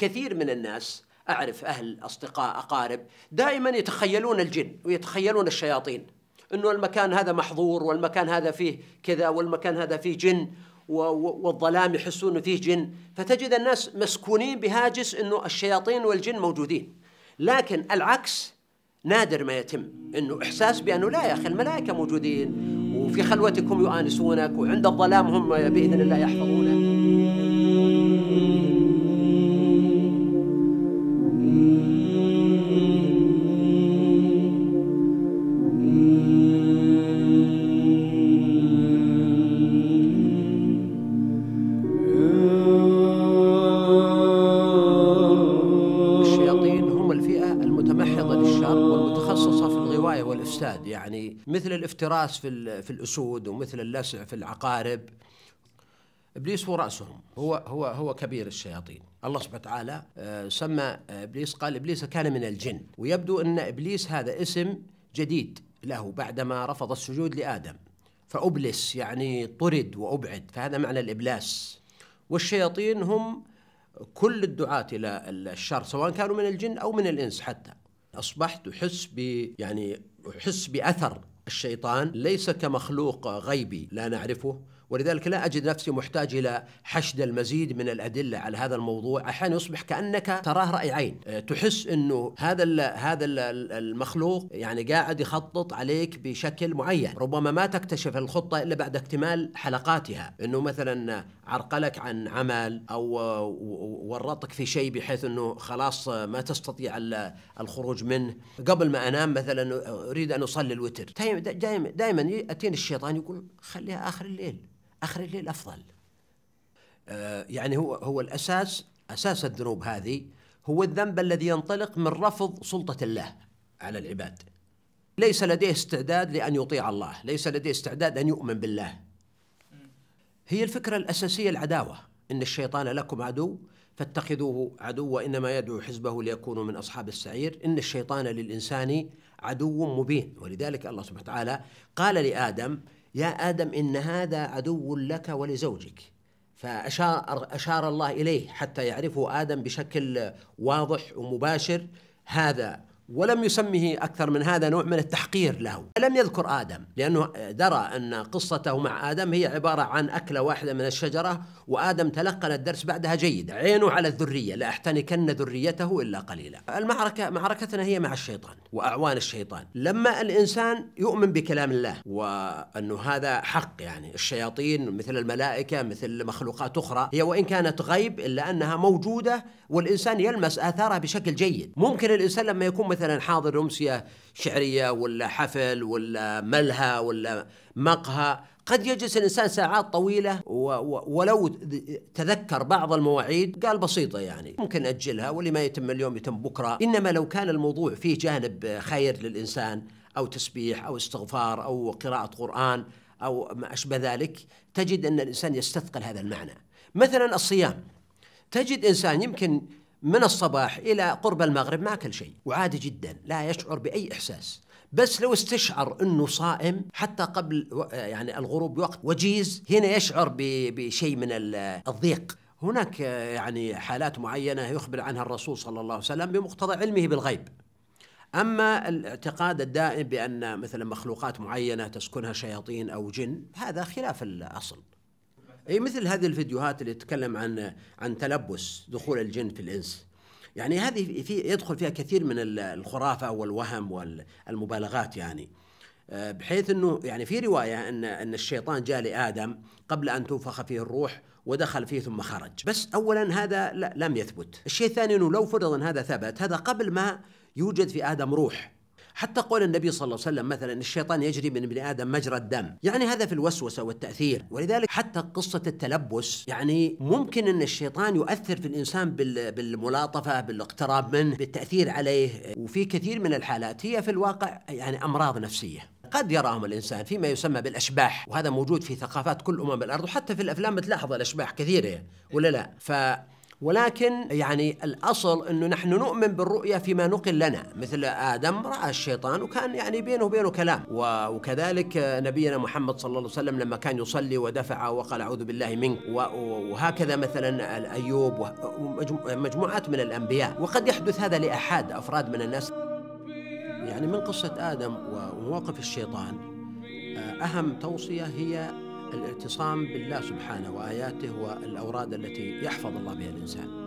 كثير من الناس أعرف أهل أصدقاء أقارب دائما يتخيلون الجن ويتخيلون الشياطين أنه المكان هذا محظور والمكان هذا فيه كذا والمكان هذا فيه جن والظلام يحسون انه فيه جن فتجد الناس مسكونين بهاجس إنه الشياطين والجن موجودين. لكن العكس نادر ما يتم إنه إحساس بأنه لا يا أخي الملائكة موجودين وفي خلوتكم يؤانسونك وعند الظلام هم بإذن الله يحفظونك. مثل الافتراس في في الأسود ومثل اللسع في العقارب. إبليس هو رأسهم. هو هو هو كبير الشياطين. الله سبحانه وتعالى آه، سمى إبليس قال إبليس كان من الجن. ويبدو أن إبليس هذا اسم جديد له بعدما رفض السجود لآدم. فأبلس يعني طرد وأبعد. فهذا معنى الإبلاس. والشياطين هم كل الدعاة إلى الشر سواء كانوا من الجن أو من الإنس حتى. أصبحت احس ب يعني احس بأثر الشيطان ليس كمخلوق غيبي لا نعرفه ولذلك لا أجد نفسي محتاج إلى حشد المزيد من الأدلة على هذا الموضوع. أحيانا يصبح كأنك تراه رأي عين. أه، تحس إنه هذا ال هذا ال المخلوق يعني قاعد يخطط عليك بشكل معين. ربما ما تكتشف الخطة إلا بعد اكتمال حلقاتها. إنه مثلا عرقلك عن عمل أو ورطك في شيء بحيث إنه خلاص ما تستطيع الخروج منه. قبل ما أنام مثلا أريد أن أصلي الوتر. دائما دائما ياتيني الشيطان يقول خليها آخر الليل. آخر الليل أفضل. آه، يعني هو هو الاساس أساس الذنوب هذه هو الذنب الذي ينطلق من رفض سلطة الله على العباد. ليس لديه استعداد لأن يطيع الله. ليس لديه استعداد أن يؤمن بالله. هي الفكرة الأساسية العداوة. إن الشيطان لكم عدو فاتخذوه عدو وإنما يدعو حزبه ليكونوا من أصحاب السعير. إن الشيطان للإنسان عدو مبين. ولذلك الله سبحانه وتعالى قال لآدم يا آدم إن هذا عدو لك ولزوجك. فأشار أشار الله إليه حتى يعرفه آدم بشكل واضح ومباشر. هذا ولم يسمه أكثر من هذا نوع من التحقير له. لم يذكر آدم لأنه درى أن قصته مع آدم هي عبارة عن أكلة واحدة من الشجرة وآدم تلقن الدرس بعدها جيدا عينه على الذرية لا أحتنكن ذريته إلا قليلا. المعركة معركتنا هي مع الشيطان وأعوان الشيطان. لما الإنسان يؤمن بكلام الله وأنه هذا حق يعني الشياطين مثل الملائكة مثل مخلوقات أخرى هي وإن كانت غيب إلا أنها موجودة والإنسان يلمس آثارها بشكل جيد. ممكن الإنسان لما يكون مثلا حاضر أمسية شعرية ولا حفل ولا ملهى ولا مقهى قد يجلس الإنسان ساعات طويلة ولو تذكر بعض المواعيد قال بسيطة يعني ممكن أجلها واللي ما يتم اليوم يتم بكرة. إنما لو كان الموضوع فيه جانب خير للإنسان أو تسبيح أو استغفار أو قراءة قرآن أو ما أشبه ذلك تجد أن الإنسان يستثقل هذا المعنى. مثلا الصيام تجد إنسان يمكن من الصباح إلى قرب المغرب ما أكل شيء وعادي جدا لا يشعر بأي إحساس. بس لو استشعر إنه صائم حتى قبل يعني الغروب بوقت وجيز هنا يشعر بشيء من الضيق. هناك يعني حالات معينة يخبر عنها الرسول صلى الله عليه وسلم بمقتضى علمه بالغيب. أما الاعتقاد الدائم بأن مثلا مخلوقات معينة تسكنها شياطين أو جن هذا خلاف الأصل. إي مثل هذه الفيديوهات اللي تتكلم عن عن تلبس دخول الجن في الإنس. يعني هذه في يدخل فيها كثير من الخرافة والوهم والمبالغات يعني. آه، بحيث إنه يعني في رواية إن إن الشيطان جاء لآدم قبل أن تنفخ فيه الروح ودخل فيه ثم خرج، بس اولا هذا لم يثبت، الشيء الثاني إنه لو فرض ان هذا ثبت هذا قبل ما يوجد في آدم روح، حتى قول النبي صلى الله عليه وسلم مثلا الشيطان يجري من ابن آدم مجرى الدم، يعني هذا في الوسوسة والتأثير، ولذلك حتى قصة التلبس يعني ممكن أن الشيطان يؤثر في الإنسان بالملاطفة، بالاقتراب منه، بالتأثير عليه، وفي كثير من الحالات هي في الواقع يعني أمراض نفسية. قد يراهم الإنسان فيما يسمى بالأشباح. وهذا موجود في ثقافات كل أمم الأرض. وحتى في الأفلام بتلاحظ الأشباح كثيرة ولا لا؟ ف ولكن يعني الأصل أنه نحن نؤمن بالرؤيا فيما نقل لنا مثل آدم رأى الشيطان وكان يعني بينه وبينه كلام. وكذلك نبينا محمد صلى الله عليه وسلم لما كان يصلي ودفع وقال أعوذ بالله منك. وهكذا مثلا أيوب ومجموعات من الأنبياء. وقد يحدث هذا لأحد أفراد من الناس. يعني من قصة آدم ومواقف الشيطان أهم توصية هي الاعتصام بالله سبحانه وآياته والأوراد التي يحفظ الله بها الإنسان.